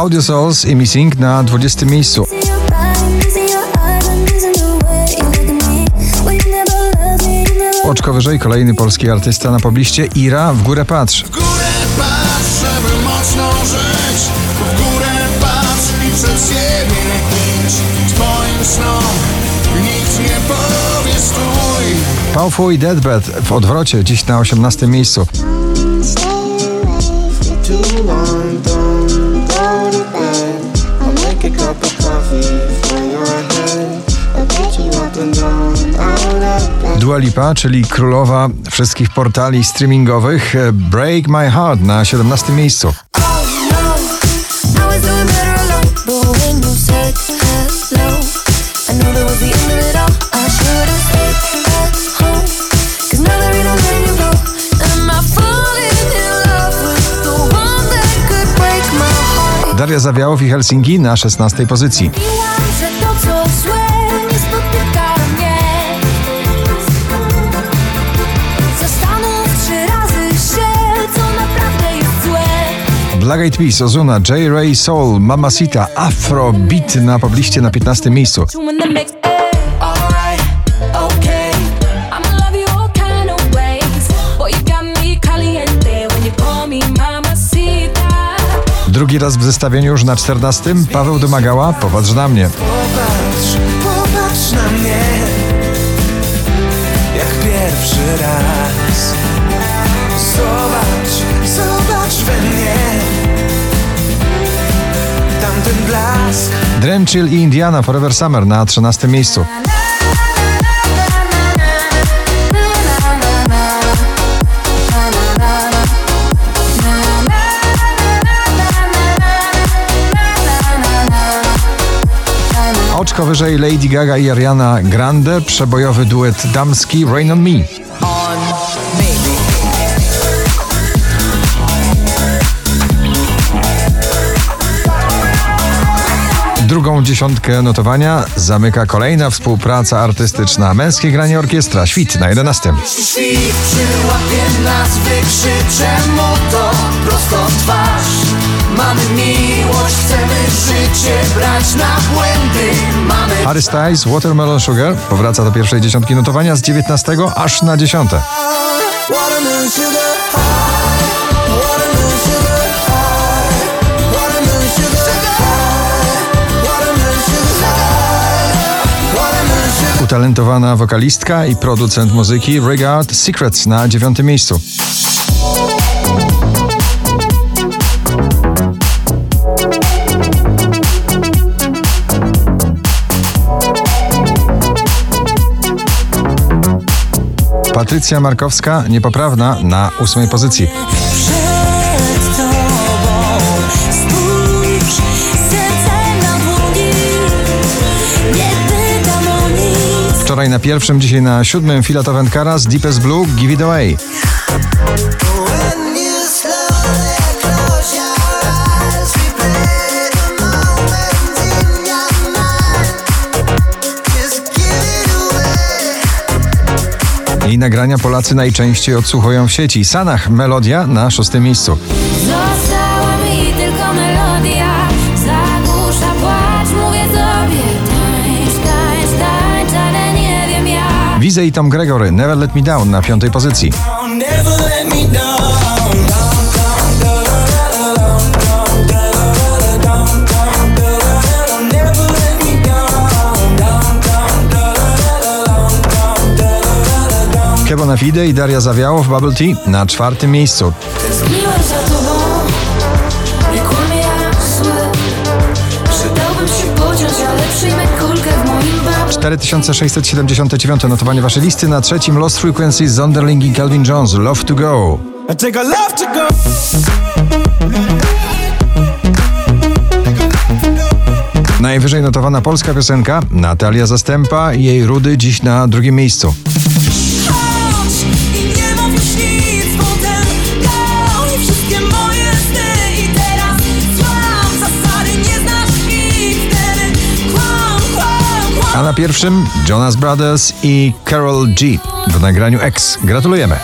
Audio Souls i Missing na 20 miejscu. Oczko wyżej kolejny polski artysta na pobliście Ira w górę patrz. W górę patrz, żeby mocno żyć W górę patrz i przed siebie idź Twoim snom nikt nie powie stój Powerful i Deadbed w odwrocie dziś na 18 miejscu. too long, cup of coffee for your. Dua Lipa, czyli królowa wszystkich portali streamingowych Break My Heart na 17 miejscu. Oh no, Daria Zawiałow i Helsinki na 16 pozycji. Black Eyed Peas, Ozuna, J. Ray Soul, Mamacita, Afro Beat na pobliście na 15 miejscu. Drugi raz w zestawieniu już na 14. Paweł Domagała, popatrz na mnie. Popatrz, popatrz na mnie Jak pierwszy raz Zobacz, zobacz we mnie Tamten blask Dream Chill i Indiana Forever Summer na 13 miejscu. Oczko wyżej Lady Gaga i Ariana Grande, przebojowy duet damski Rain on Me. Drugą dziesiątkę notowania zamyka kolejna współpraca artystyczna. Męskie granie orkiestra, świt na 11. Świt przyłapie nas, wykrzycze to prosto twarz Mamy miłość, chcemy życie brać na błędy. Mamy Harry Styles, Watermelon Sugar. Powraca do pierwszej dziesiątki notowania z 19 aż na 10. Watermelon sugar high, watermelon sugar high, watermelon sugar high, watermelon sugar high, watermelon sugar. Utalentowana wokalistka i producent muzyki Regard Secrets na 9 miejscu. Patrycja Markowska, niepoprawna, na ósmej pozycji. Wczoraj na pierwszym, dzisiaj na siódmym Filata Wędkara z Deepest Blue Give It Away. Jej nagrania Polacy najczęściej odsłuchują w sieci. Sanach, melodia na szóstym miejscu. Została mi tylko melodia. Zagłusza płacz, mówię tobie. Tańcz, tańcz, tańcz, ale nie wiem jak. Wizy i Tom Gregory, Never Let Me Down na piątej pozycji. Never let me down. Down. Kebona Fide i Daria Zawiałow, Bubble Tea na czwartym miejscu. Tęskniłem za tobą. Nie kłamie jak zły. Przydałbym się pociąć, ale przyjmę kulkę w moim babce. 4679 notowanie waszej listy na trzecim Lost Frequencies Zonderling i Calvin Jones, love to go. Najwyżej notowana polska piosenka Natalia Zastępa i jej Rudy dziś na drugim miejscu. A na pierwszym Jonas Brothers i Carol G w nagraniu X. Gratulujemy.